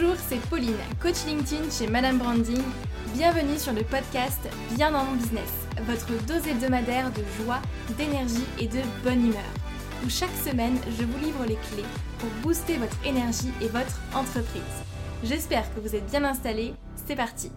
Bonjour, c'est Pauline, coach LinkedIn chez Madame Branding. Bienvenue sur le podcast Bien dans mon business, votre dose hebdomadaire de joie, d'énergie et de bonne humeur. Où chaque semaine, je vous livre les clés pour booster votre énergie et votre entreprise. J'espère que vous êtes bien installés. C'est parti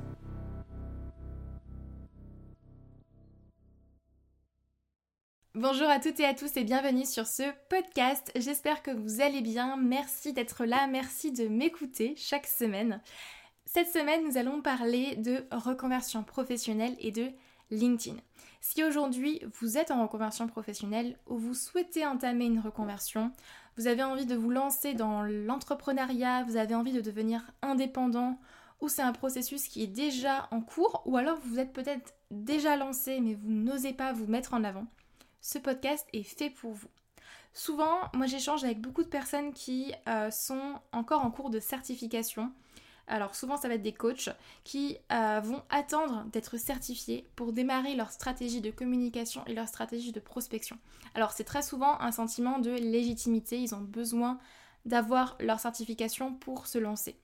Bonjour à toutes et à tous et bienvenue sur ce podcast. J'espère que vous allez bien. Merci d'être là, merci de m'écouter chaque semaine. Cette semaine, nous allons parler de reconversion professionnelle et de LinkedIn. Si aujourd'hui vous êtes en reconversion professionnelle ou vous souhaitez entamer une reconversion, vous avez envie de vous lancer dans l'entrepreneuriat, vous avez envie de devenir indépendant ou c'est un processus qui est déjà en cours ou alors vous êtes peut-être déjà lancé mais vous n'osez pas vous mettre en avant ce podcast est fait pour vous. Souvent, moi j'échange avec beaucoup de personnes qui euh, sont encore en cours de certification. Alors souvent ça va être des coachs qui euh, vont attendre d'être certifiés pour démarrer leur stratégie de communication et leur stratégie de prospection. Alors c'est très souvent un sentiment de légitimité, ils ont besoin d'avoir leur certification pour se lancer.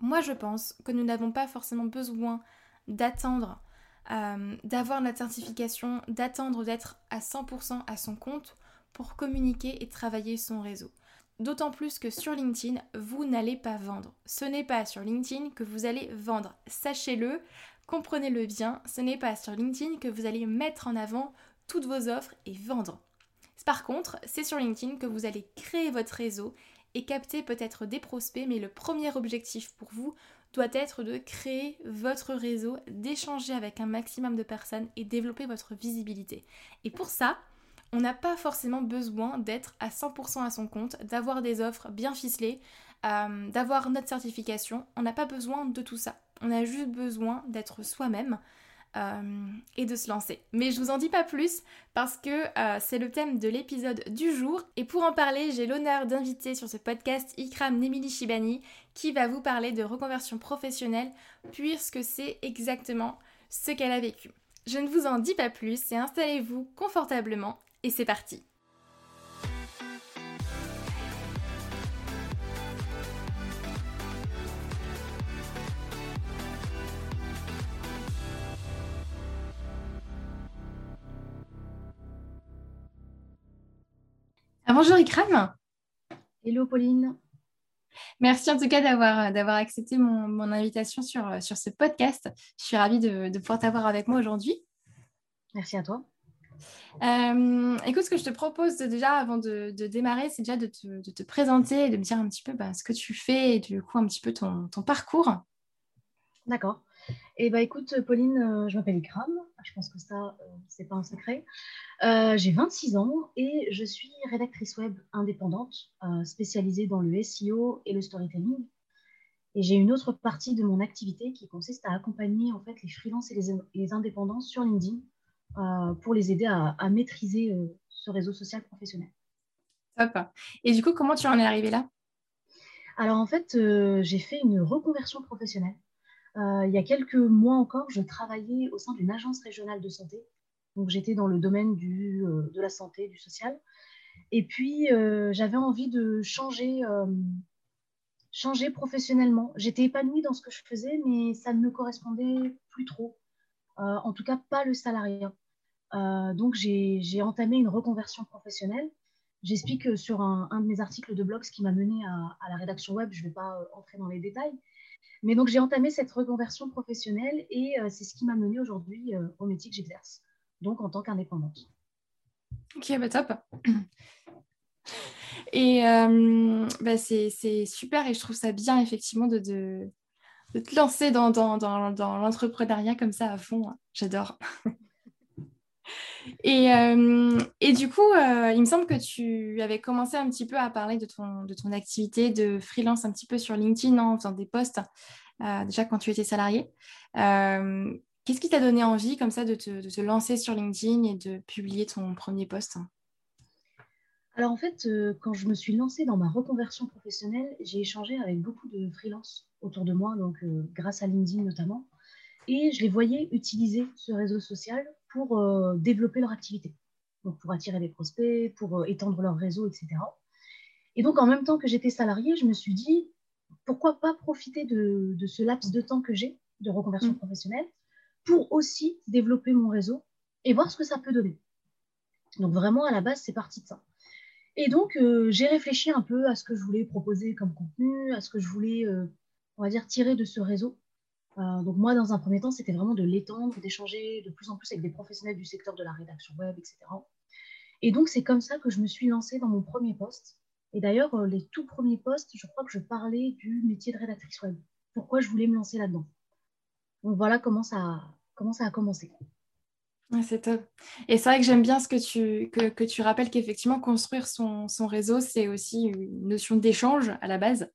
Moi je pense que nous n'avons pas forcément besoin d'attendre euh, d'avoir notre certification, d'attendre d'être à 100% à son compte pour communiquer et travailler son réseau. D'autant plus que sur LinkedIn, vous n'allez pas vendre. Ce n'est pas sur LinkedIn que vous allez vendre. Sachez-le, comprenez-le bien, ce n'est pas sur LinkedIn que vous allez mettre en avant toutes vos offres et vendre. Par contre, c'est sur LinkedIn que vous allez créer votre réseau et capter peut-être des prospects, mais le premier objectif pour vous doit être de créer votre réseau, d'échanger avec un maximum de personnes et développer votre visibilité. Et pour ça, on n'a pas forcément besoin d'être à 100% à son compte, d'avoir des offres bien ficelées, euh, d'avoir notre certification. On n'a pas besoin de tout ça. On a juste besoin d'être soi-même, euh, et de se lancer. Mais je vous en dis pas plus parce que euh, c'est le thème de l'épisode du jour. Et pour en parler, j'ai l'honneur d'inviter sur ce podcast Ikram Nemili Shibani qui va vous parler de reconversion professionnelle puisque c'est exactement ce qu'elle a vécu. Je ne vous en dis pas plus et installez-vous confortablement et c'est parti. Ah, bonjour Ikram. Hello Pauline. Merci en tout cas d'avoir, d'avoir accepté mon, invitation sur, sur ce podcast. Je suis ravie de, pouvoir t'avoir avec moi aujourd'hui. Merci à toi. Euh, écoute, ce que je te propose déjà avant de, démarrer, c'est déjà de te, présenter et de me dire un petit peu bah, ce que tu fais et du coup un petit peu ton, ton parcours. D'accord. Eh bien, écoute, Pauline, euh, je m'appelle Ikram. Je pense que ça, euh, c'est pas un secret. Euh, j'ai 26 ans et je suis rédactrice web indépendante, spécialisée dans le SEO et le storytelling. Et j'ai une autre partie de mon activité qui consiste à accompagner en fait les freelances et les, indépendants sur LinkedIn pour les aider à, à maîtriser ce réseau social professionnel. Top. Et du coup, comment tu en es arrivée là? Alors en fait, j'ai fait une reconversion professionnelle. Euh, il y a quelques mois encore, je travaillais au sein d'une agence régionale de santé. Donc, j'étais dans le domaine euh, de la santé, du social. Et puis, euh, j'avais envie de changer, changer professionnellement. J'étais épanouie dans ce que je faisais, mais ça ne me correspondait plus trop. en tout cas, pas le salariat. donc, j'ai entamé une reconversion professionnelle. J'explique sur un, de mes articles de blog ce qui m'a mené à, la rédaction web. Je ne vais pas entrer dans les détails, mais donc, j'ai entamé cette reconversion professionnelle et euh, c'est ce qui m'a mené aujourd'hui euh, au métier que j'exerce, donc en tant qu'indépendante. Ok, bah top. Et euh, bah c'est super et je trouve ça bien effectivement de, de, de te lancer dans, dans, dans l'entrepreneuriat comme ça à fond. J'adore. Et, euh, et, du coup, euh, il me semble que tu avais commencé un petit peu à parler de ton, de ton activité de freelance un petit peu sur LinkedIn en faisant des posts, euh, déjà quand tu étais salarié. Qu'est-ce qui t'a donné envie comme ça de te, de te, lancer sur LinkedIn et de publier ton premier post? Alors en fait, quand je me suis lancée dans ma reconversion professionnelle, j'ai échangé avec beaucoup de freelance autour de moi, donc grâce à LinkedIn notamment. Et je les voyais utiliser ce réseau social pour euh, développer leur activité, donc pour attirer des prospects, pour euh, étendre leur réseau, etc. Et donc, en même temps que j'étais salariée, je me suis dit, pourquoi pas profiter de, ce laps de temps que j'ai de reconversion mm. professionnelle pour aussi développer mon réseau et voir ce que ça peut donner. Donc vraiment, à la base, c'est parti de ça. Et donc, euh, j'ai réfléchi un peu à ce que je voulais proposer comme contenu, à ce que je voulais, on va dire, tirer de ce réseau. Euh, donc moi, dans un premier temps, c'était vraiment de l'étendre, d'échanger de plus en plus avec des professionnels du secteur de la rédaction web, etc. Et donc, c'est comme ça que je me suis lancée dans mon premier poste. Et d'ailleurs, les tout premiers postes, je crois que je parlais du métier de rédactrice web. Pourquoi je voulais me lancer là-dedans? Donc voilà comment ça, comment ça a commencé c'est top. Et c'est vrai que j'aime bien ce que tu, que, tu rappelles qu'effectivement, construire son, réseau, c'est aussi une notion d'échange à la base.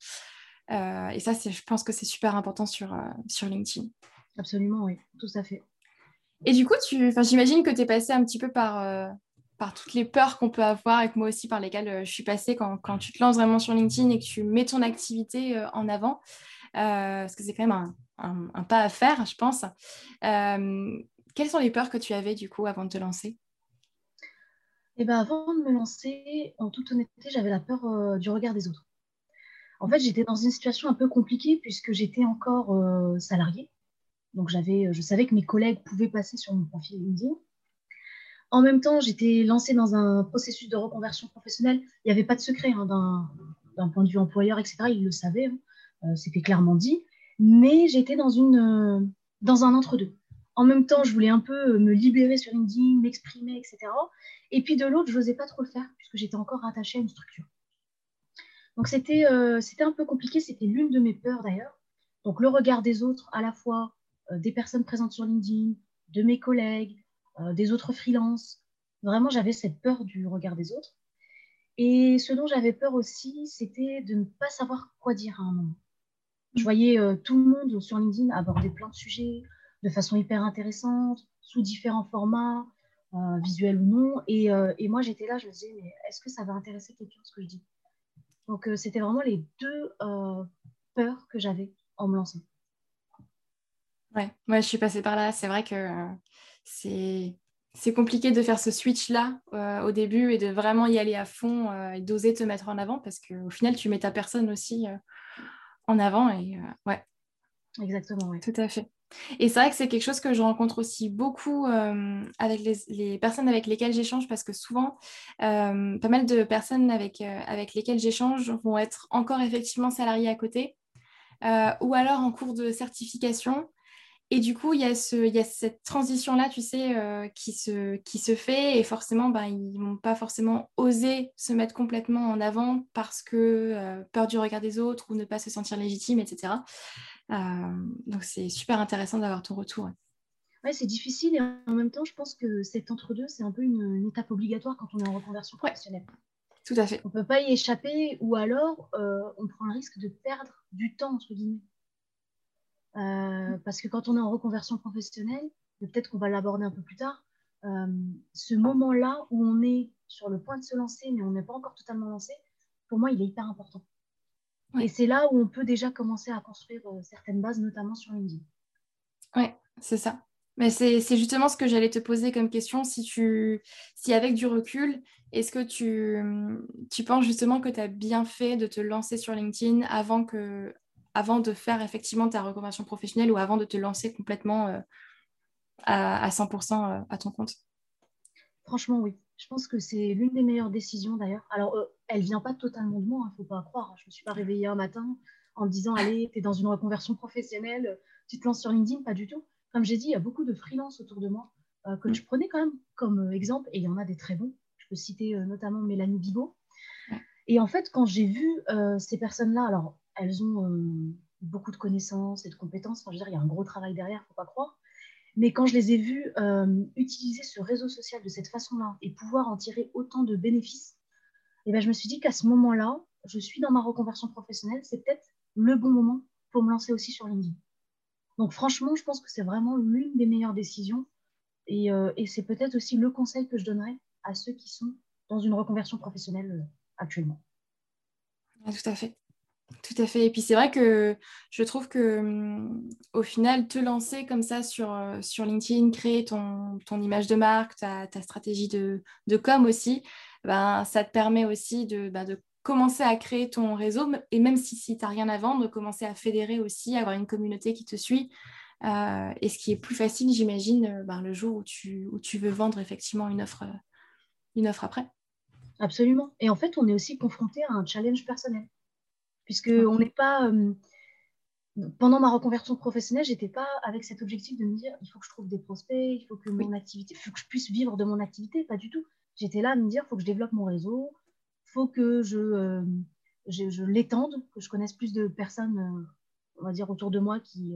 Euh, et ça, je pense que c'est super important sur, euh, sur LinkedIn. Absolument, oui, tout à fait. Et du coup, j'imagine que tu es passé un petit peu par, euh, par toutes les peurs qu'on peut avoir, avec moi aussi par lesquelles je suis passée quand, quand, tu te lances vraiment sur LinkedIn et que tu mets ton activité en avant. parce que c'est quand même un, un, pas à faire, je pense quelles sont les peurs que tu avais du coup avant de te lancer? Eh ben, Avant de me lancer, en toute honnêteté, j'avais la peur euh, du regard des autres. En fait, j'étais dans une situation un peu compliquée puisque j'étais encore euh, salariée. Donc, j'avais, je savais que mes collègues pouvaient passer sur mon profil LinkedIn. En même temps, j'étais lancée dans un processus de reconversion professionnelle. Il n'y avait pas de secret hein, d'un, point de vue employeur, etc. Ils le savaient, hein. euh, c'était clairement dit. Mais j'étais dans, un entre-deux. En même temps, je voulais un peu euh, me libérer sur LinkedIn, m'exprimer, etc. Et puis de l'autre, je n'osais pas trop le faire puisque j'étais encore rattachée à une structure. Donc c'était euh, un peu compliqué, c'était l'une de mes peurs d'ailleurs. Donc le regard des autres, à la fois euh, des personnes présentes sur LinkedIn, de mes collègues, des autres freelances. Vraiment, j'avais cette peur du regard des autres. Et ce dont j'avais peur aussi, c'était de ne pas savoir quoi dire à un moment. Je voyais tout le monde sur LinkedIn aborder plein de sujets, de façon hyper intéressante, sous différents formats, euh, visuels ou non. Et, euh, et moi, j'étais là, je me disais, mais est-ce que ça va intéresser quelqu'un ce que je dis? Donc, euh, c'était vraiment les deux peurs que j'avais en me lançant. Ouais, moi, je suis passée par là. C'est vrai que c'est c'est compliqué de faire ce switch-là au début et de vraiment y aller à fond et d'oser te mettre en avant parce qu'au final, tu mets ta personne aussi en avant. Et ouais. Exactement, oui. Tout à fait. Et c'est vrai que c'est quelque chose que je rencontre aussi beaucoup euh, avec les, personnes avec lesquelles j'échange parce que souvent, euh, pas mal de personnes avec, euh, avec lesquelles j'échange vont être encore effectivement salariées à côté ou alors en cours de certification. Et du coup, il y a, cette transition-là, tu sais, qui, se, fait et forcément, ben, ils ne vont pas forcément oser se mettre complètement en avant parce que peur du regard des autres ou ne pas se sentir légitime, etc. Euh, donc c'est super intéressant d'avoir ton retour. Ouais, c'est difficile et en même temps, je pense que cet entre-deux, c'est un peu une, étape obligatoire quand on est en reconversion professionnelle. tout à fait. On ne peut pas y échapper ou alors euh, on prend le risque de perdre du temps, entre guillemets. Euh, parce que quand on est en reconversion professionnelle, peut-être qu'on va l'aborder un peu plus tard, ce moment-là où on est sur le point de se lancer, mais on n'est pas encore totalement lancé, pour moi, il est hyper important. Et c'est là où on peut déjà commencer à construire euh, certaines bases, notamment sur LinkedIn. Oui, c'est ça. Mais c'est justement ce que j'allais te poser comme question. Si, tu, si avec du recul, est-ce que tu, tu penses justement que tu as bien fait de te lancer sur LinkedIn avant, que, avant de faire effectivement ta reconversion professionnelle ou avant de te lancer complètement euh, à, à 100% euh, à ton compte? Franchement, oui. Je pense que c'est l'une des meilleures décisions d'ailleurs. Alors, elle euh, elle vient pas totalement de moi, il hein, ne faut pas croire. Je ne me suis pas réveillée un matin en me disant Allez, tu es dans une reconversion professionnelle, tu te lances sur LinkedIn. Pas du tout. Comme j'ai dit, il y a beaucoup de freelance autour de moi euh, que je prenais quand même comme euh, exemple, et il y en a des très bons. Je peux citer notamment Mélanie Bigot. Et en fait, quand j'ai vu ces personnes-là, alors elles ont beaucoup de connaissances et de compétences. Enfin, je veux dire, il y a un gros travail derrière, il ne faut pas croire. Mais quand je les ai vus euh, utiliser ce réseau social de cette façon-là et pouvoir en tirer autant de bénéfices, eh ben, je me suis dit qu'à ce moment-là, je suis dans ma reconversion professionnelle, c'est peut-être le bon moment pour me lancer aussi sur LinkedIn. Donc franchement, je pense que c'est vraiment l'une des meilleures décisions et, euh, et c'est peut-être aussi le conseil que je donnerais à ceux qui sont dans une reconversion professionnelle euh, actuellement. tout à fait. Tout à fait. Et puis c'est vrai que je trouve que hum, au final, te lancer comme ça sur, euh, LinkedIn, créer ton, image de marque, ta, stratégie de, de, com aussi, ben, ça te permet aussi de, ben, de commencer à créer ton réseau, et même si, si tu n'as rien à vendre, commencer à fédérer aussi, avoir une communauté qui te suit. Euh, et ce qui est plus facile, j'imagine, euh, ben, le jour où tu, tu veux vendre effectivement une offre, une offre après. Absolument. Et en fait, on est aussi confronté à un challenge personnel. Puisque on n'est pas. pendant ma reconversion professionnelle, j'étais pas avec cet objectif de me dire il faut que je trouve des prospects, il faut que mon activité, il faut que je puisse vivre de mon activité. Pas du tout. J'étais là à me dire il faut que je développe mon réseau, il faut que je, je, je l'étende, que je connaisse plus de personnes, on va dire, autour de moi qui,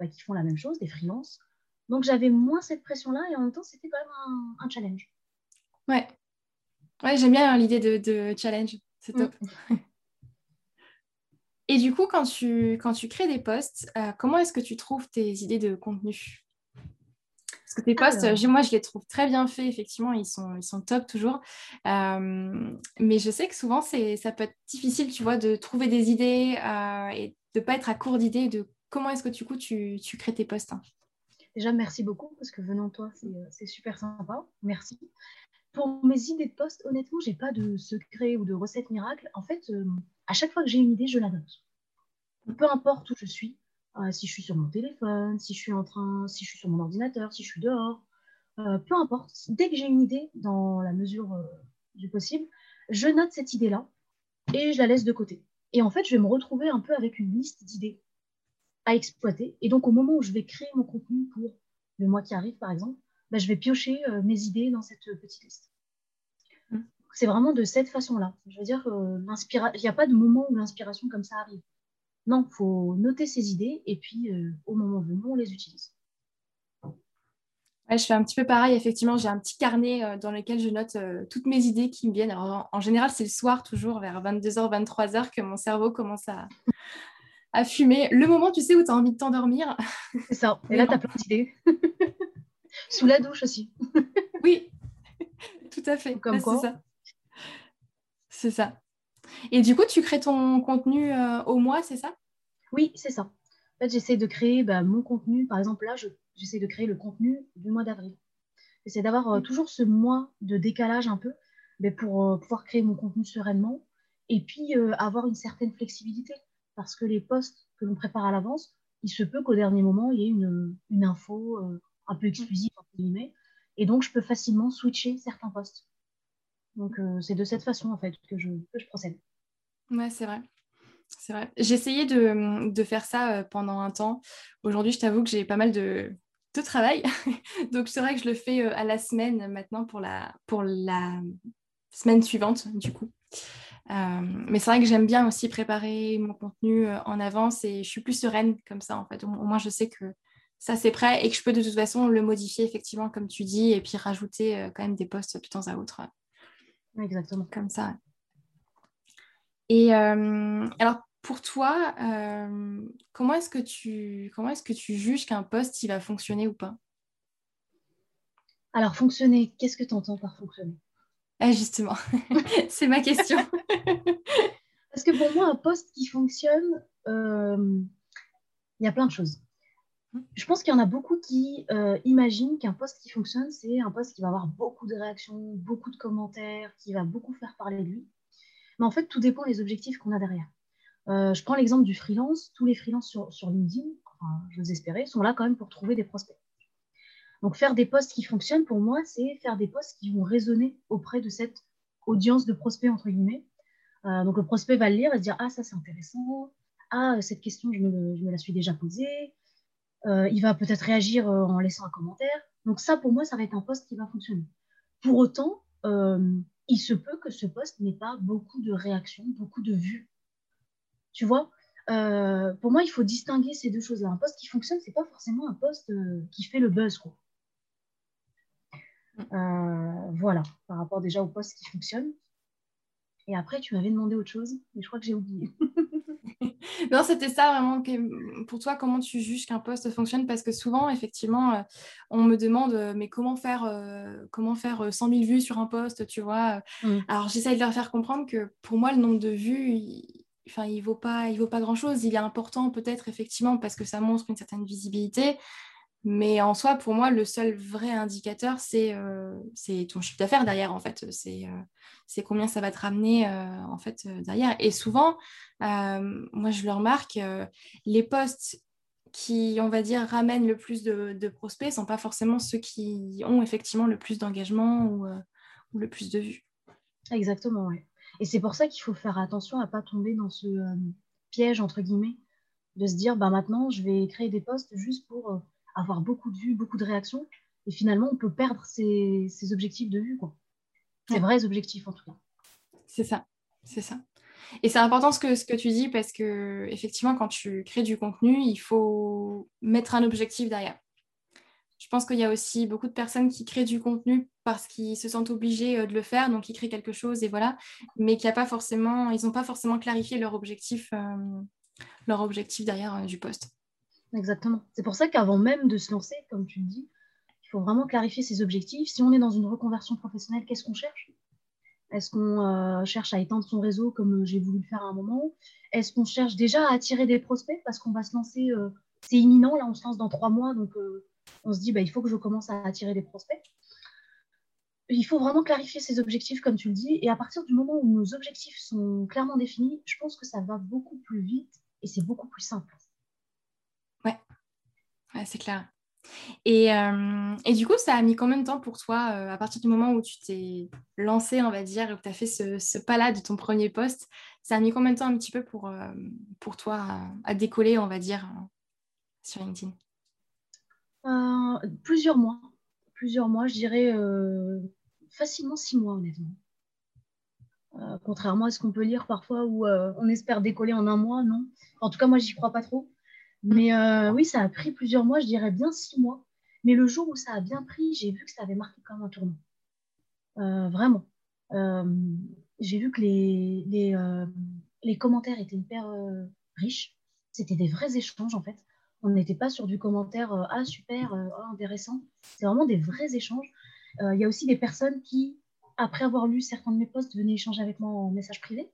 bah, qui font la même chose, des freelances. Donc j'avais moins cette pression-là et en même temps, c'était quand même un, challenge. Ouais. Ouais, j'aime bien l'idée de, challenge. C'est top. Mm. et du coup, quand tu, quand tu crées des posts, euh, comment est-ce que tu trouves tes idées de contenu? Parce que tes posts, moi, je les trouve très bien faits, effectivement, ils sont, ils sont top toujours. Euh, mais je sais que souvent, ça peut être difficile, tu vois, de trouver des idées euh, et de ne pas être à court d'idées, de comment est-ce que du coup tu, crées tes posts hein? Déjà, merci beaucoup parce que venant de toi, c'est super sympa. Merci. Pour mes idées de posts, honnêtement, j'ai pas de secret ou de recette miracle. En fait, euh, à chaque fois que j'ai une idée, je la note. Peu importe où je suis, euh, si je suis sur mon téléphone, si je suis en train, si je suis sur mon ordinateur, si je suis dehors, peu importe. Dès que j'ai une idée, dans la mesure du possible, je note cette idée-là et je la laisse de côté. Et en fait, je vais me retrouver un peu avec une liste d'idées à exploiter. Et donc, au moment où je vais créer mon contenu pour le mois qui arrive, par exemple, bah, je vais piocher euh, mes idées dans cette petite liste. C'est vraiment de cette façon-là. Je veux dire, euh, il n'y a pas de moment où l'inspiration comme ça arrive. Non, il faut noter ses idées et puis euh, au moment venu, on les utilise. je fais un petit peu pareil. Effectivement, j'ai un petit carnet dans lequel je note toutes mes idées qui me viennent. en, en général, c'est le soir, toujours vers 22h, 23h, que mon cerveau commence à, à fumer. Le moment, tu sais, où tu as envie de t'endormir. C'est ça. Et là, tu as plein d'idées. Sous la douche aussi. oui, tout à fait. Comme quoi. Ça. C'est ça. Et du coup, tu crées ton contenu euh, au mois, c'est ça? Oui, c'est ça. En fait, j'essaie de créer bah, mon contenu. Par exemple, là, j'essaie de créer le contenu du mois d'avril. J'essaie d'avoir euh, toujours ce mois de décalage un peu mais pour euh, pouvoir créer mon contenu sereinement et puis avoir une certaine flexibilité parce que les postes que l'on prépare à l'avance, il se peut qu'au dernier moment, il y ait une, une info un peu exclusive, entre guillemets, et donc je peux facilement switcher certains postes. Donc euh, c'est de cette façon, en fait, que je, procède. Ouais, c'est vrai. C'est vrai. J'ai essayé de, de, faire ça euh, pendant un temps. Aujourd'hui, je t'avoue que j'ai pas mal de, de travail. donc c'est vrai que je le fais à la semaine maintenant pour la, pour la semaine suivante, du coup. Euh, mais c'est vrai que j'aime bien aussi préparer mon contenu euh, en avance et je suis plus sereine comme ça en fait. Au, moins je sais que ça c'est prêt et que je peux de toute façon le modifier effectivement comme tu dis et puis rajouter euh, quand même des posts de temps à autre. Exactement. Comme ça. Et alors pour toi, comment est-ce que tu comment est-ce que tu juges qu'un post il va fonctionner ou pas? Alors fonctionner, qu'est-ce que tu entends par fonctionner? Ah, justement, c'est ma question. Parce que pour moi, un poste qui fonctionne, euh, il y a plein de choses. Je pense qu'il y en a beaucoup qui euh, imaginent qu'un poste qui fonctionne, c'est un poste qui va avoir beaucoup de réactions, beaucoup de commentaires, qui va beaucoup faire parler de lui. Mais en fait, tout dépend des objectifs qu'on a derrière. Euh, je prends l'exemple du freelance. Tous les freelances sur, LinkedIn, je vous espérais, sont là quand même pour trouver des prospects. Donc faire des posts qui fonctionnent, pour moi, c'est faire des posts qui vont résonner auprès de cette audience de prospects, entre guillemets. Euh, donc le prospect va le lire et se dire, ah ça c'est intéressant, ah cette question je me, la suis déjà posée. Euh, il va peut-être réagir euh, en laissant un commentaire. Donc ça, pour moi, ça va être un post qui va fonctionner. Pour autant, il se peut que ce post n'ait pas beaucoup de réactions, beaucoup de vues. Tu vois pour moi, il faut distinguer ces deux choses-là. Un post qui fonctionne, c'est pas forcément un post qui fait le buzz. Quoi. Euh, voilà, par rapport déjà au poste qui fonctionne. Et après, tu m'avais demandé autre chose, mais je crois que j'ai oublié. non, c'était ça vraiment. Pour toi, comment tu juges qu'un poste fonctionne? Parce que souvent, effectivement, euh, on me demande, euh, mais comment faire, comment faire 100 000 vues sur un poste, tu vois? Mm. Alors, j'essaie de leur faire comprendre que pour moi, le nombre de vues, il, enfin, il vaut pas, il vaut pas grand-chose. Il est important peut-être, effectivement, parce que ça montre une certaine visibilité. Mais en soi, pour moi, le seul vrai indicateur, c'est ton chiffre d'affaires derrière, en fait. C'est combien ça va te ramener, en fait, derrière. Et souvent, moi, je le remarque, les postes qui, on va dire, ramènent le plus de, prospects ne sont pas forcément ceux qui ont effectivement le plus d'engagement ou, ou, le plus de vues. Exactement, oui. Et c'est pour ça qu'il faut faire attention à ne pas tomber dans ce piège, entre guillemets, de se dire, bah, maintenant, je vais créer des postes juste pour avoir beaucoup de vues, beaucoup de réactions. Et finalement, on peut perdre ses, objectifs de vue, quoi. Ses vrais objectifs, en tout cas. C'est ça, c'est ça. Et c'est important ce que, ce que tu dis parce que, effectivement, quand tu crées du contenu, il faut mettre un objectif derrière. Je pense qu'il y a aussi beaucoup de personnes qui créent du contenu parce qu'ils se sentent obligés euh, de le faire, donc ils créent quelque chose et voilà, mais qui a pas forcément, ils n'ont pas forcément clarifié leur objectif, euh, leur objectif derrière euh, du poste. Exactement. C'est pour ça qu'avant même de se lancer, comme tu le dis, il faut vraiment clarifier ses objectifs. Si on est dans une reconversion professionnelle, qu'est-ce qu'on cherche? Est-ce qu'on euh, cherche à étendre son réseau comme j'ai voulu le faire à un moment? Est-ce qu'on cherche déjà à attirer des prospects? Parce qu'on va se lancer euh, C'est imminent, là on se lance dans trois mois, donc euh, on se dit bah, il faut que je commence à attirer des prospects. Il faut vraiment clarifier ses objectifs, comme tu le dis, et à partir du moment où nos objectifs sont clairement définis, je pense que ça va beaucoup plus vite et c'est beaucoup plus simple c'est clair. Et, euh, et, du coup, ça a mis combien de temps pour toi, euh, à partir du moment où tu t'es lancé, on va dire, où tu as fait ce, ce, pas-là de ton premier poste, ça a mis combien de temps un petit peu pour, euh, pour toi à, décoller, on va dire, sur LinkedIn? Plusieurs mois. Plusieurs mois, je dirais facilement six mois, honnêtement. contrairement à ce qu'on peut lire parfois où on espère décoller en un mois, non. En tout cas, moi, j'y crois pas trop. Mais euh, oui, ça a pris plusieurs mois, je dirais bien six mois. Mais le jour où ça a bien pris, j'ai vu que ça avait marqué comme un tournant. Euh, vraiment. Euh, j'ai vu que les, les, les, commentaires étaient hyper riches. C'était des vrais échanges, en fait. On n'était pas sur du commentaire Ah, super, oh, intéressant. C'est vraiment des vrais échanges. Il y a aussi des personnes qui, après avoir lu certains de mes posts, venaient échanger avec moi en message privé.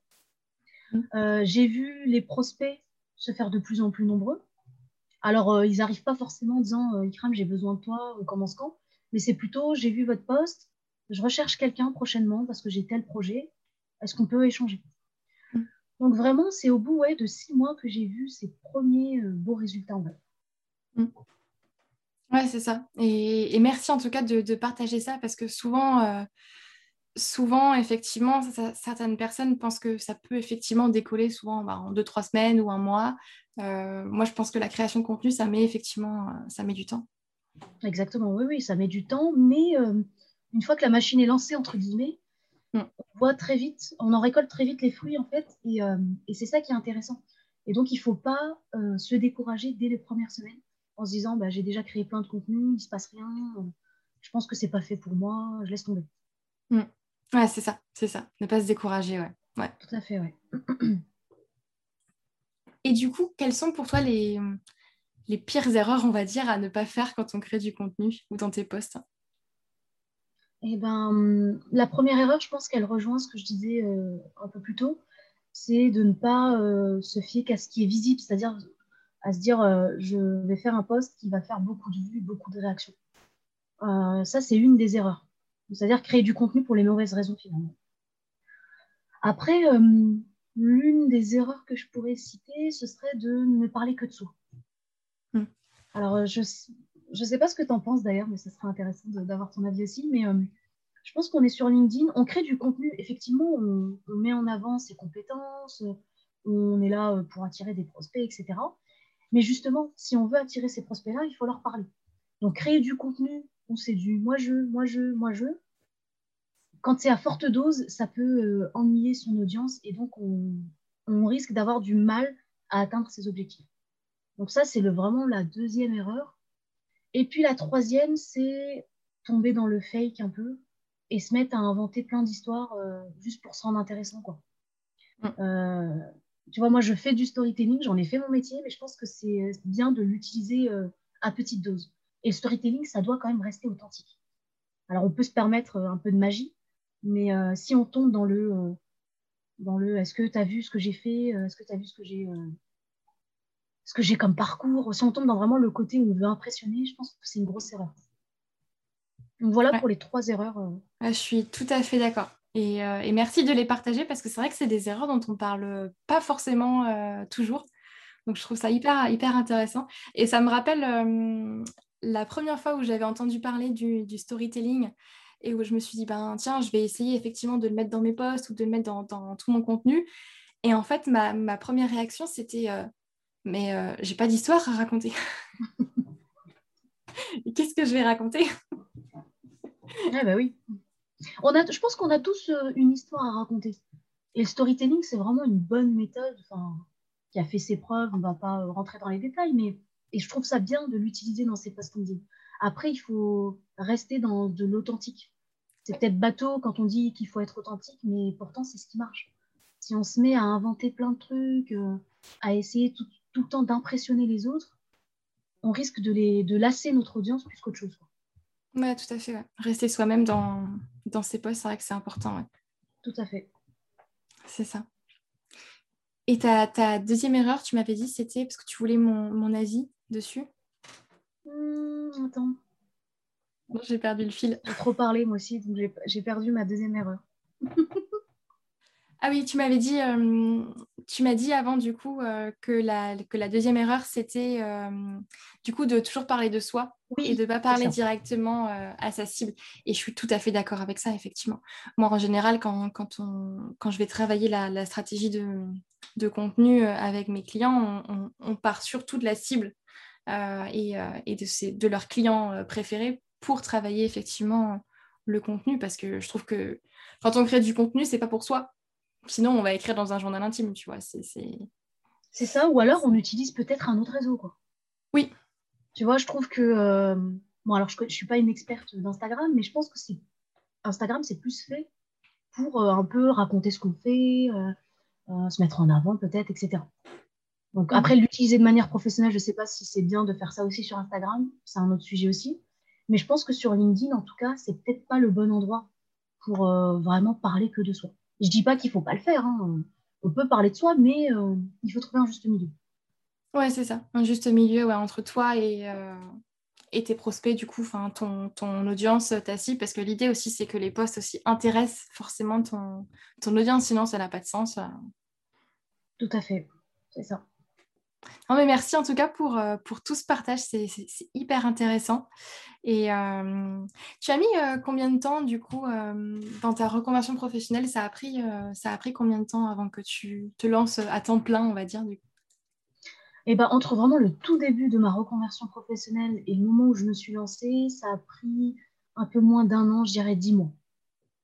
Mmh. j'ai vu les prospects se faire de plus en plus nombreux. Alors, euh, ils n'arrivent pas forcément en disant euh, Ikram, j'ai besoin de toi, on commence quand? Mais c'est plutôt j'ai vu votre poste, je recherche quelqu'un prochainement parce que j'ai tel projet, est-ce qu'on peut échanger? Mm. Donc, vraiment, c'est au bout de six mois que j'ai vu ces premiers euh, beaux résultats en. Mm. Ouais, c'est ça. Et, merci en tout cas de, partager ça parce que souvent, souvent, effectivement, certaines personnes pensent que ça peut effectivement décoller souvent bah, en deux, trois semaines ou un mois. Euh, moi, je pense que la création de contenu, ça met effectivement euh, ça met du temps. Exactement, oui, oui, ça met du temps, mais euh, une fois que la machine est lancée, entre guillemets, mm. on voit très vite, on en récolte très vite les fruits, en fait, et, et c'est ça qui est intéressant. Et donc, il ne faut pas se décourager dès les premières semaines en se disant, bah, j'ai déjà créé plein de contenu, il ne se passe rien, je pense que ce n'est pas fait pour moi, je laisse tomber. Mm. Ouais, c'est ça, c'est ça, ne pas se décourager, ouais. ouais. Tout à fait, ouais. Et du coup, quelles sont pour toi les, les pires erreurs, on va dire, à ne pas faire quand on crée du contenu ou dans tes posts? Eh ben, la première erreur, je pense qu'elle rejoint ce que je disais euh, un peu plus tôt, c'est de ne pas euh, se fier qu'à ce qui est visible, c'est-à-dire à se dire euh, je vais faire un post qui va faire beaucoup de vues, beaucoup de réactions. ça, c'est une des erreurs. C'est-à-dire créer du contenu pour les mauvaises raisons finalement. Après, L'une des erreurs que je pourrais citer, ce serait de ne parler que de soi. Hmm. Alors, euh, je ne sais pas ce que tu en penses d'ailleurs, mais ce serait intéressant d'avoir ton avis aussi. Mais euh, je pense qu'on est sur LinkedIn, on crée du contenu. Effectivement, on, met en avant ses compétences, on est là euh, pour attirer des prospects, etc. Mais justement, si on veut attirer ces prospects-là, il faut leur parler. Donc, créer du contenu où c'est du moi-je, moi-je, moi-je, quand c'est à forte dose, ça peut euh, ennuyer son audience et donc on, risque d'avoir du mal à atteindre ses objectifs. Donc ça, c'est vraiment la deuxième erreur. Et puis la troisième, c'est tomber dans le fake un peu et se mettre à inventer plein d'histoires euh, juste pour se rendre intéressant. Quoi. Mm. Euh, tu vois, moi, je fais du storytelling, j'en ai fait mon métier, mais je pense que c'est bien de l'utiliser à petite dose. Et le storytelling, ça doit quand même rester authentique. Alors, on peut se permettre un peu de magie, mais euh, si on tombe dans le, euh, dans le est-ce que tu as vu ce que j'ai fait euh, Est-ce que tu as vu ce que j'ai ce que j'ai comme parcours. Si on tombe dans vraiment le côté où on veut impressionner, je pense que c'est une grosse erreur. Donc voilà pour les trois erreurs. Euh. je suis tout à fait d'accord. Et, merci de les partager parce que c'est vrai que c'est des erreurs dont on parle pas forcément toujours. Donc je trouve ça hyper, hyper intéressant. Et ça me rappelle la première fois où j'avais entendu parler du, storytelling et où je me suis dit, ben tiens, je vais essayer effectivement de le mettre dans mes posts ou de le mettre dans, tout mon contenu. Et en fait, ma, première réaction, c'était, mais j'ai pas d'histoire à raconter. Qu'est-ce que je vais raconter? Eh ben oui. On a, je pense qu'on a tous euh, une histoire à raconter. Et le storytelling, c'est vraiment une bonne méthode qui a fait ses preuves. On ne va pas euh, rentrer dans les détails, mais et je trouve ça bien de l'utiliser dans ses posts LinkedIn. Après, il faut rester dans de l'authentique. C'est peut-être bateau quand on dit qu'il faut être authentique, mais pourtant, c'est ce qui marche. Si on se met à inventer plein de trucs, euh, à essayer tout, le temps d'impressionner les autres, on risque de, les, de lasser notre audience plus qu'autre chose. Ouais, tout à fait. Rester soi-même dans, dans ses postes, c'est vrai que c'est important. Tout à fait. C'est ça. Et ta, ta, deuxième erreur, tu m'avais dit, c'était parce que tu voulais mon, mon avis dessus hmm, Attends. J'ai perdu le fil. J'ai trop parlé moi aussi, donc j'ai perdu ma deuxième erreur. Ah oui, tu m'avais dit, euh, tu m'as dit avant du coup euh, que, la, que la deuxième erreur c'était euh, du coup de toujours parler de soi et de ne pas parler directement à sa cible. Et je suis tout à fait d'accord avec ça, effectivement. Moi, en général, quand, quand, on, quand je vais travailler la, stratégie de, de, contenu avec mes clients, on, on, part surtout de la cible et, et, de, de leurs clients préférés pour travailler effectivement le contenu parce que je trouve que quand on crée du contenu, c'est pas pour soi, Sinon, on va écrire dans un journal intime, tu vois. C'est ça, ou alors on utilise peut-être un autre réseau, quoi. Oui. Tu vois, je trouve que... Euh, bon, alors je ne suis pas une experte d'Instagram, mais je pense que c'est Instagram, c'est plus fait pour euh, un peu raconter ce qu'on fait, euh, se mettre en avant peut-être, etc. Donc mhm. après, l'utiliser de manière professionnelle, je ne sais pas si c'est bien de faire ça aussi sur Instagram, c'est un autre sujet aussi. Mais je pense que sur LinkedIn, en tout cas, c'est peut-être pas le bon endroit pour vraiment parler que de soi. Je dis pas qu'il faut pas le faire. Hein. On peut parler de soi, mais euh, il faut trouver un juste milieu. Ouais, c'est ça. Un juste milieu ouais, entre toi et, euh, et tes prospects, du coup, ton, ton audience, ta cible. Parce que l'idée aussi, c'est que les posts aussi intéressent forcément ton, ton audience, sinon ça n'a pas de sens. Tout à fait. C'est ça. Non, mais merci en tout cas pour, euh, pour tout ce partage, c'est hyper intéressant. Et euh, tu as mis euh, combien de temps du coup dans ta reconversion professionnelle? Ça a, pris, ça a pris combien de temps avant que tu te lances à temps plein, on va dire du et eh ben, entre vraiment le tout début de ma reconversion professionnelle et le moment où je me suis lancée, ça a pris un peu moins d'un an, je dirais dix mois.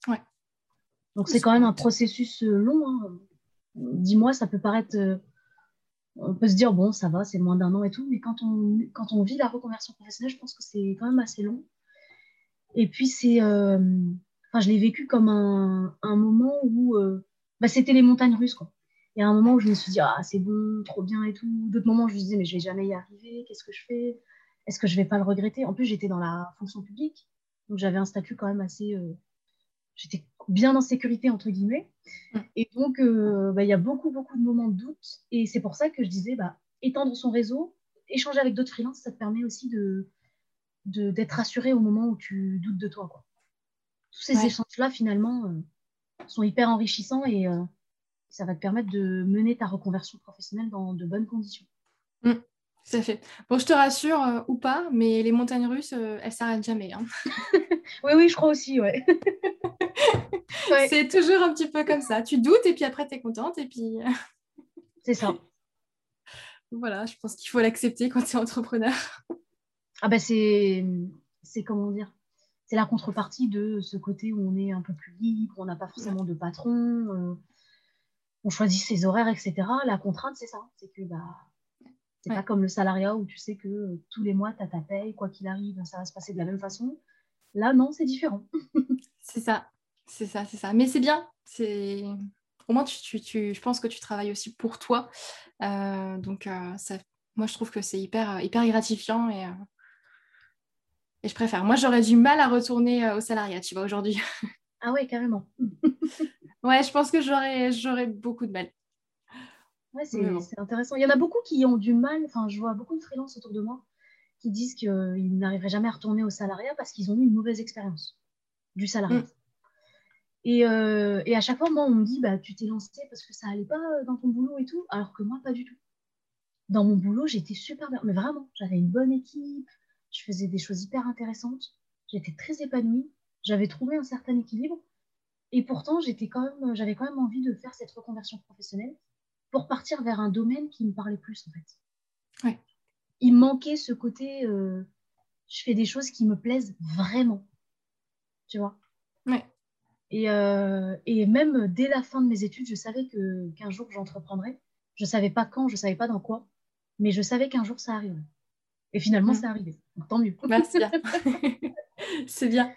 Ouais. Donc c'est quand même un processus long. Hein. Dix mois, ça peut paraître on peut se dire, bon, ça va, c'est moins d'un an et tout, mais quand on, quand on vit la reconversion professionnelle, je pense que c'est quand même assez long. Et puis, c'est, euh, je l'ai vécu comme un, un moment où euh, bah, c'était les montagnes russes. Quoi. Il y a un moment où je me suis dit, ah, c'est bon, trop bien et tout. D'autres moments, je me disais, mais je vais jamais y arriver, qu'est-ce que je fais? Est-ce que je vais pas le regretter? En plus, j'étais dans la fonction publique, donc j'avais un statut quand même assez. Euh, j'étais bien en sécurité, entre guillemets. Mm. Et donc, euh, bah, il y a beaucoup, beaucoup de moments de doute. Et c'est pour ça que je disais, bah, étendre son réseau, échanger avec d'autres freelances, ça te permet aussi de d'être rassuré au moment où tu doutes de toi. Quoi. Tous ces échanges-là, finalement, euh, sont hyper enrichissants et euh, ça va te permettre de mener ta reconversion professionnelle dans de bonnes conditions. Mm. Ça fait. Bon, je te rassure ou pas, mais les montagnes russes, elles s'arrêtent jamais. Hein. oui, oui, je crois aussi, ouais. C'est toujours un petit peu comme ça. Tu doutes et puis après, tu es contente et puis. Euh, c'est ça. Voilà, je pense qu'il faut l'accepter quand tu es entrepreneur. Ah bah c'est, c'est comment dire, c'est la contrepartie de ce côté où on est un peu plus libre, on n'a pas forcément de patron, euh, on choisit ses horaires, etc. La contrainte, c'est ça, c'est que bah, c'est pas comme le salariat où tu sais que euh, tous les mois, tu as ta paye, quoi qu'il arrive, ça va se passer de la même façon. Là, non, c'est différent. c'est ça. C'est ça, c'est ça. Mais c'est bien. C'est au moins tu, tu, je pense que tu travailles aussi pour toi. Euh, donc euh, ça, moi je trouve que c'est hyper, hyper gratifiant et, et je préfère. Moi j'aurais du mal à retourner au salariat, tu vois, aujourd'hui. Ah ouais, carrément. ouais, je pense que j'aurais beaucoup de mal. Ouais, c'est intéressant. Il y en a beaucoup qui ont du mal, enfin, je vois beaucoup de freelances autour de moi qui disent qu'ils n'arriveraient jamais à retourner au salariat parce qu'ils ont eu une mauvaise expérience du salariat. Mm. Et, euh, et, à chaque fois, moi, on me dit, bah, tu t'es lancé parce que ça allait pas dans ton boulot et tout, alors que moi, pas du tout. Dans mon boulot, j'étais super bien, mais vraiment, j'avais une bonne équipe, je faisais des choses hyper intéressantes, j'étais très épanouie, j'avais trouvé un certain équilibre, et pourtant, j'étais quand même, j'avais quand même envie de faire cette reconversion professionnelle pour partir vers un domaine qui me parlait plus, en fait. Ouais. Il manquait ce côté, euh, je fais des choses qui me plaisent vraiment, tu vois? Ouais. Et, euh, et, même dès la fin de mes études, je savais que qu'un jour j'entreprendrais. Je savais pas quand, je savais pas dans quoi, mais je savais qu'un jour ça arriverait. Et finalement, mm. c'est arrivé. tant mieux. Bah, bien. c'est bien.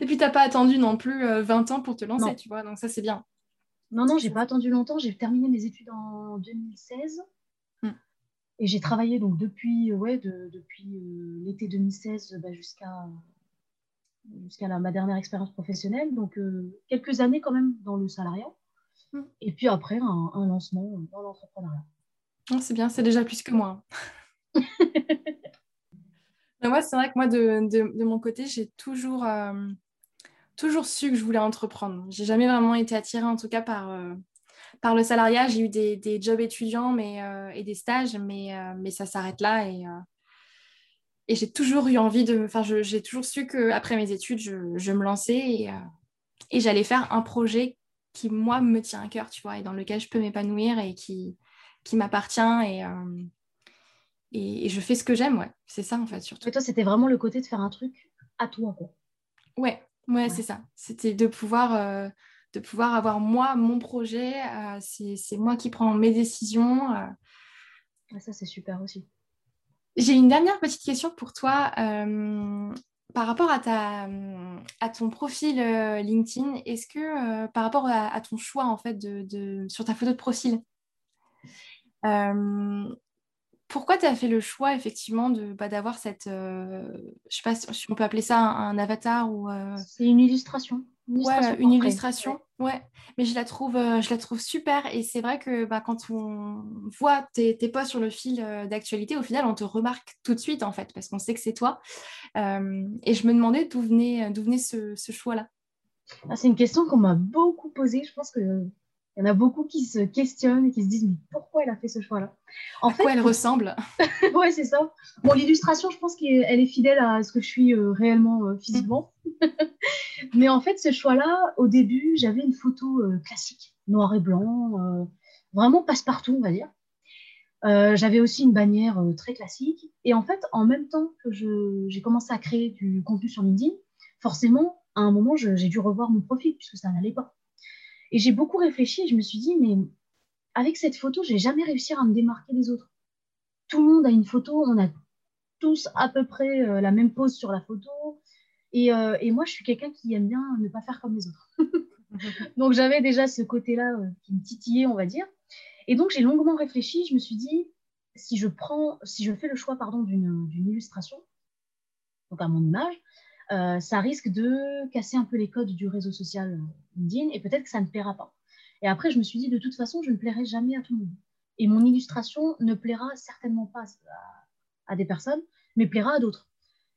Et puis, tu n'as pas attendu non plus 20 euh, ans pour te lancer, tu vois. Donc, ça, c'est bien. Non, non, j'ai pas attendu longtemps. J'ai terminé mes études en 2016. Mm. Et j'ai travaillé donc depuis, ouais, depuis euh, l'été 2016 bah, jusqu'à jusqu'à ma dernière expérience professionnelle. Donc, euh, quelques années quand même dans le salariat. Mm. Et puis après, un, un lancement dans l'entrepreneuriat. c'est bien, c'est déjà plus que moi. moi, c'est vrai que moi, de, de, mon côté, j'ai toujours, euh, toujours su que je voulais entreprendre. J'ai jamais vraiment été attirée, en tout cas, par, euh, par le salariat. J'ai eu des, des, jobs étudiants mais, et des stages, mais, mais ça s'arrête là. Et, et j'ai toujours eu envie de. Enfin, j'ai toujours su qu'après mes études, je, je me lançais et, euh, et j'allais faire un projet qui, moi, me tient à cœur, tu vois, et dans lequel je peux m'épanouir et qui, qui m'appartient. Et, euh, et, je fais ce que j'aime, ouais. C'est ça, en fait, surtout. Et toi, c'était vraiment le côté de faire un truc à toi, quoi. Ouais, ouais, c'est ça. C'était de pouvoir. Euh, de pouvoir avoir moi mon projet, c'est moi qui prends mes décisions. ça, c'est super aussi. J'ai une dernière petite question pour toi. Euh, par rapport à, ta, à ton profil euh, LinkedIn, est-ce que euh, par rapport à, ton choix en fait de, sur ta photo de profil, pourquoi tu as fait le choix effectivement de bah, d'avoir cette, je sais pas si on peut appeler ça un avatar ou C'est une illustration ouais, une illustration, ouais. Mais je la trouve, euh, je la trouve super. Et c'est vrai que bah, quand on voit tes, tes posts sur le fil euh, d'actualité, au final, on te remarque tout de suite, en fait, parce qu'on sait que c'est toi. Euh, et je me demandais d'où venait, d'où venait ce, ce choix-là. Ah, c'est une question qu'on m'a beaucoup posée. Je pense que il y en a beaucoup qui se questionnent et qui se disent mais pourquoi elle a fait ce choix-là? En fait, quoi elle ressemble? Ouais, c'est ça. Bon, l'illustration, je pense qu'elle est fidèle à ce que je suis euh, réellement euh, physiquement. mais en fait, ce choix-là, au début, j'avais une photo euh, classique, noir et blanc, vraiment passe-partout, on va dire. j'avais aussi une bannière très classique. Et en fait, en même temps que j'ai commencé à créer du contenu sur LinkedIn, forcément, à un moment, j'ai dû revoir mon profil puisque ça n'allait pas. Et j'ai beaucoup réfléchi et je me suis dit, mais avec cette photo, j'ai jamais réussi à me démarquer des autres. Tout le monde a une photo, on a tous à peu près euh, la même pose sur la photo. Et, euh, et moi, je suis quelqu'un qui aime bien ne pas faire comme les autres. donc j'avais déjà ce côté-là euh, qui me titillait, on va dire. Et donc j'ai longuement réfléchi. Je me suis dit, si je prends, si je fais le choix, d'une illustration, donc à mon image, euh, ça risque de casser un peu les codes du réseau social euh, LinkedIn et peut-être que ça ne plaira pas. Et après, je me suis dit, de toute façon, je ne plairai jamais à tout le monde. Et mon illustration ne plaira certainement pas à, des personnes, mais plaira à d'autres.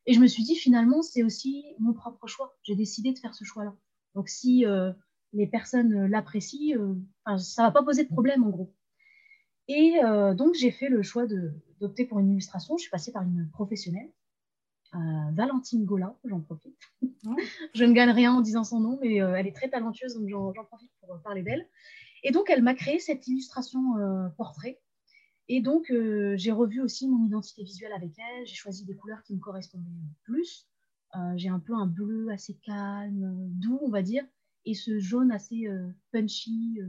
Et je me suis dit, finalement, c'est aussi mon propre choix. J'ai décidé de faire ce choix-là. Donc, si euh, les personnes l'apprécient, ça ne va pas poser de problème, en gros. Et donc, j'ai fait le choix d'opter pour une illustration. Je suis passée par une professionnelle Valentine Golin, j'en profite. je ne gagne rien en disant son nom, mais euh, elle est très talentueuse, donc j'en profite pour euh, parler d'elle. Et donc, elle m'a créé cette illustration euh, portrait. Et donc, j'ai revu aussi mon identité visuelle avec elle. J'ai choisi des couleurs qui me correspondaient plus. j'ai un peu un bleu assez calme, doux, on va dire, et ce jaune assez punchy,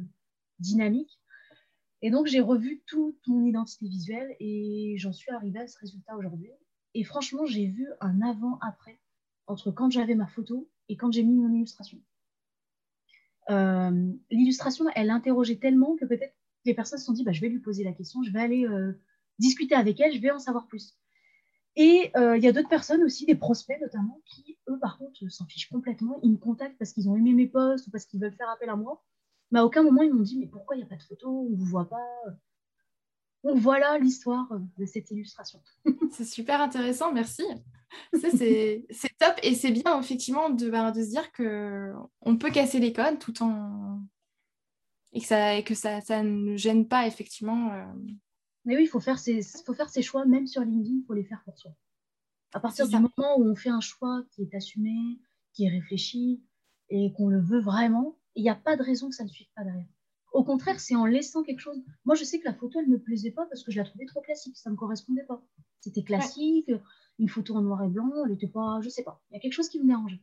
dynamique. Et donc, j'ai revu toute mon identité visuelle et j'en suis arrivée à ce résultat aujourd'hui. Et franchement, j'ai vu un avant-après entre quand j'avais ma photo et quand j'ai mis mon illustration. Euh, l'illustration, elle interrogeait tellement que peut-être les personnes se sont dit, bah, je vais lui poser la question, je vais aller euh, discuter avec elle, je vais en savoir plus. Et euh, il y a d'autres personnes aussi, des prospects notamment, qui, eux, par contre, s'en fichent complètement. Ils me contactent parce qu'ils ont aimé mes posts ou parce qu'ils veulent faire appel à moi. Mais à aucun moment, ils m'ont dit, mais pourquoi il n'y a pas de photo On ne vous voit pas Donc voilà l'histoire de cette illustration. c'est super intéressant, merci. c'est top et c'est bien effectivement de, bah, de se dire qu'on peut casser les codes tout en... Et que ça, que ça, ça ne gêne pas effectivement. Euh. Mais oui, il faut faire, ses, faut faire ses choix, même sur LinkedIn, il faut les faire pour soi. À partir du moment où on fait un choix qui est assumé, qui est réfléchi et qu'on le veut vraiment, il n'y a pas de raison que ça ne suive pas derrière. Au contraire, c'est en laissant quelque chose. Moi, je sais que la photo, elle ne me plaisait pas parce que je la trouvais trop classique. Ça ne me correspondait pas. C'était classique, une photo en noir et blanc, elle n'était pas. Je sais pas. Il y a quelque chose qui me dérangeait.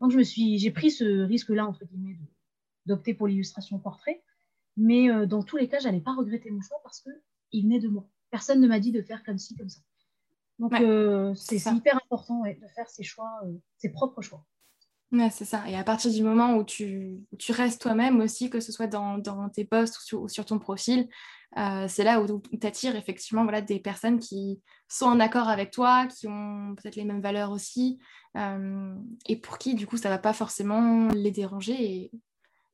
Donc, je me suis, j'ai pris ce risque-là, entre guillemets, d'opter pour l'illustration portrait. Mais euh, dans tous les cas, je n'allais pas regretter mon choix parce qu'il venait de moi. Personne ne m'a dit de faire comme ci, comme ça. Donc, euh, c'est hyper important de faire ses choix, euh, ses propres choix. Ouais, c'est ça. Et à partir du moment où tu, tu restes toi-même aussi, que ce soit dans, dans tes posts ou sur, ton profil, euh, c'est là où, tu attires effectivement voilà, des personnes qui sont en accord avec toi, qui ont peut-être les mêmes valeurs aussi, euh, et pour qui, du coup, ça ne va pas forcément les déranger. Et,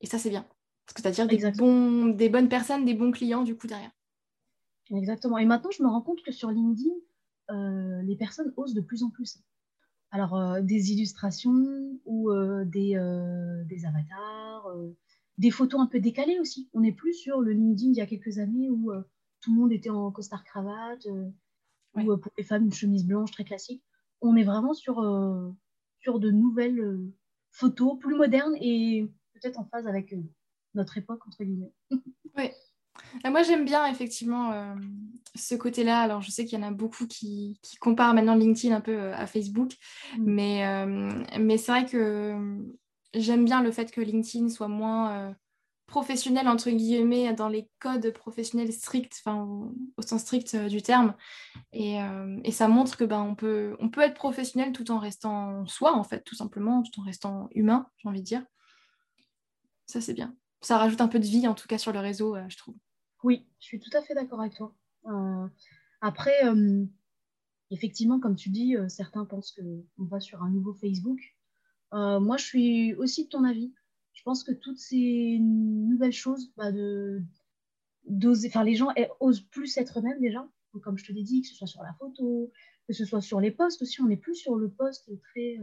et ça, c'est bien. Parce que tu attires des, bons, des bonnes personnes, des bons clients, du coup, derrière. Exactement. Et maintenant, je me rends compte que sur LinkedIn, euh, les personnes osent de plus en plus alors euh, des illustrations ou euh, des, euh, des, avatars, des photos un peu décalées aussi. On n'est plus sur le LinkedIn d'il y a quelques années où tout le monde était en costard cravate ou pour les femmes une chemise blanche très classique. On est vraiment sur, sur de nouvelles photos plus modernes et peut-être en phase avec notre époque entre guillemets. Oui, moi, j'aime bien effectivement euh, ce côté-là. Alors, je sais qu'il y en a beaucoup qui, comparent maintenant LinkedIn un peu euh, à Facebook, mm. mais, euh, mais c'est vrai que j'aime bien le fait que LinkedIn soit moins professionnel, entre guillemets, dans les codes professionnels stricts, enfin, au, sens strict du terme. Et, et, ça montre que ben, on, peut, on peut être professionnel tout en restant soi, en fait, tout simplement, tout en restant humain, j'ai envie de dire. Ça, c'est bien. Ça rajoute un peu de vie, en tout cas, sur le réseau, je trouve. Oui, je suis tout à fait d'accord avec toi. Euh, après, euh, effectivement, comme tu dis, euh, certains pensent qu'on va sur un nouveau Facebook. moi, je suis aussi de ton avis. Je pense que toutes ces nouvelles choses, bah, de, les gens osent plus être eux-mêmes déjà. comme je te l'ai dit, que ce soit sur la photo, que ce soit sur les posts aussi, on n'est plus sur le post très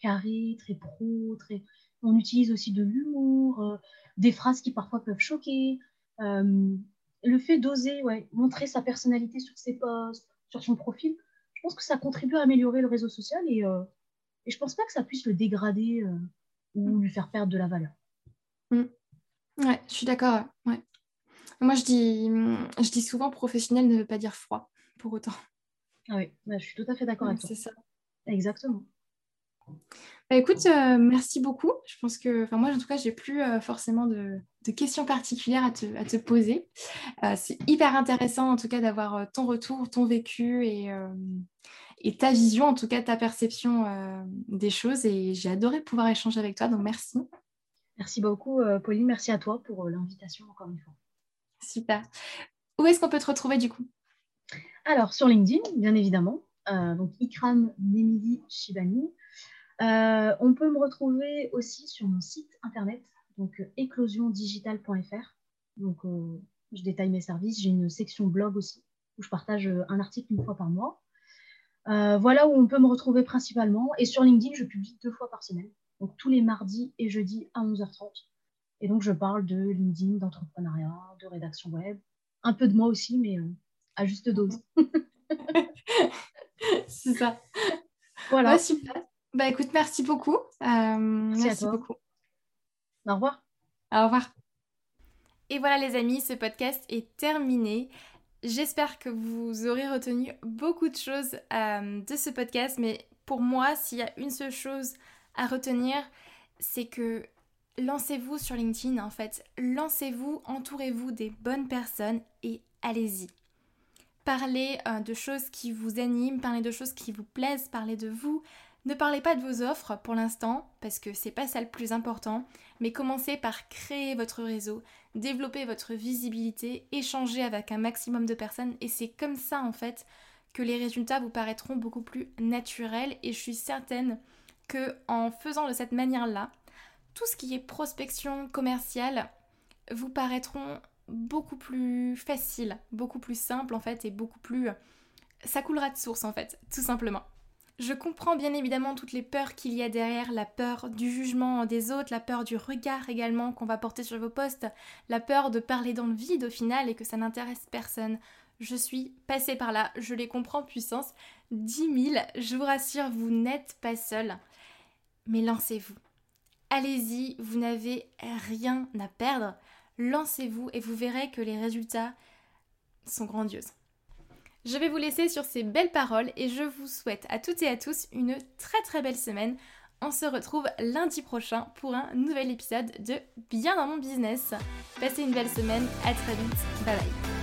carré, très pro, très... on utilise aussi de l'humour, des phrases qui parfois peuvent choquer. Euh, le fait d'oser ouais, montrer sa personnalité sur ses posts, sur son profil, je pense que ça contribue à améliorer le réseau social et, euh, et je pense pas que ça puisse le dégrader euh, ou lui faire perdre de la valeur. Mm. Ouais, je suis d'accord. Ouais. Moi, je dis, je dis souvent professionnel ne veut pas dire froid, pour autant. Ah oui, je suis tout à fait d'accord avec toi. C'est ça. Exactement. Bah, écoute, euh, merci beaucoup. Je pense que, enfin moi en tout cas, j'ai plus euh, forcément de, questions particulières à te, poser. Euh, c'est hyper intéressant en tout cas d'avoir ton retour, ton vécu et, et, ta vision, en tout cas ta perception des choses. Et j'ai adoré pouvoir échanger avec toi, donc merci. Merci beaucoup, Pauline. Merci à toi pour l'invitation encore une fois. Super. Où est-ce qu'on peut te retrouver du coup? Alors sur LinkedIn, bien évidemment. donc Ikram Nemili Shibani. Euh, on peut me retrouver aussi sur mon site internet, donc euh, éclosiondigital.fr. Donc, euh, je détaille mes services. J'ai une section blog aussi où je partage un article une fois par mois. voilà où on peut me retrouver principalement. Et sur LinkedIn, je publie deux fois par semaine, donc tous les mardis et jeudis à 11h30. Et donc, je parle de LinkedIn, d'entrepreneuriat, de rédaction web, un peu de moi aussi, mais à juste dose. C'est ça. Voilà. super. Bah écoute, merci beaucoup. Euh, merci, beaucoup. Au revoir. Au revoir. Et voilà les amis, ce podcast est terminé. J'espère que vous aurez retenu beaucoup de choses euh, de ce podcast, mais pour moi, s'il y a une seule chose à retenir, c'est que lancez-vous sur LinkedIn en fait. Lancez-vous, entourez-vous des bonnes personnes et allez-y. Parlez euh, de choses qui vous animent, parlez de choses qui vous plaisent, parlez de vous, ne parlez pas de vos offres pour l'instant, parce que c'est pas ça le plus important, mais commencez par créer votre réseau, développer votre visibilité, échanger avec un maximum de personnes, et c'est comme ça en fait que les résultats vous paraîtront beaucoup plus naturels, et je suis certaine que en faisant de cette manière-là, tout ce qui est prospection commerciale vous paraîtront beaucoup plus faciles, beaucoup plus simples en fait et beaucoup plus... Ça coulera de source en fait, tout simplement. Je comprends bien évidemment toutes les peurs qu'il y a derrière, la peur du jugement des autres, la peur du regard également qu'on va porter sur vos postes, la peur de parler dans le vide au final et que ça n'intéresse personne. Je suis passée par là, je les comprends puissance. 10 000, je vous rassure, vous n'êtes pas seul. Mais lancez-vous. Allez-y, vous n'avez rien à perdre. Lancez-vous et vous verrez que les résultats sont grandioses. Je vais vous laisser sur ces belles paroles et je vous souhaite à toutes et à tous une très très belle semaine. On se retrouve lundi prochain pour un nouvel épisode de Bien dans mon business. Passez une belle semaine, à très vite, bye bye.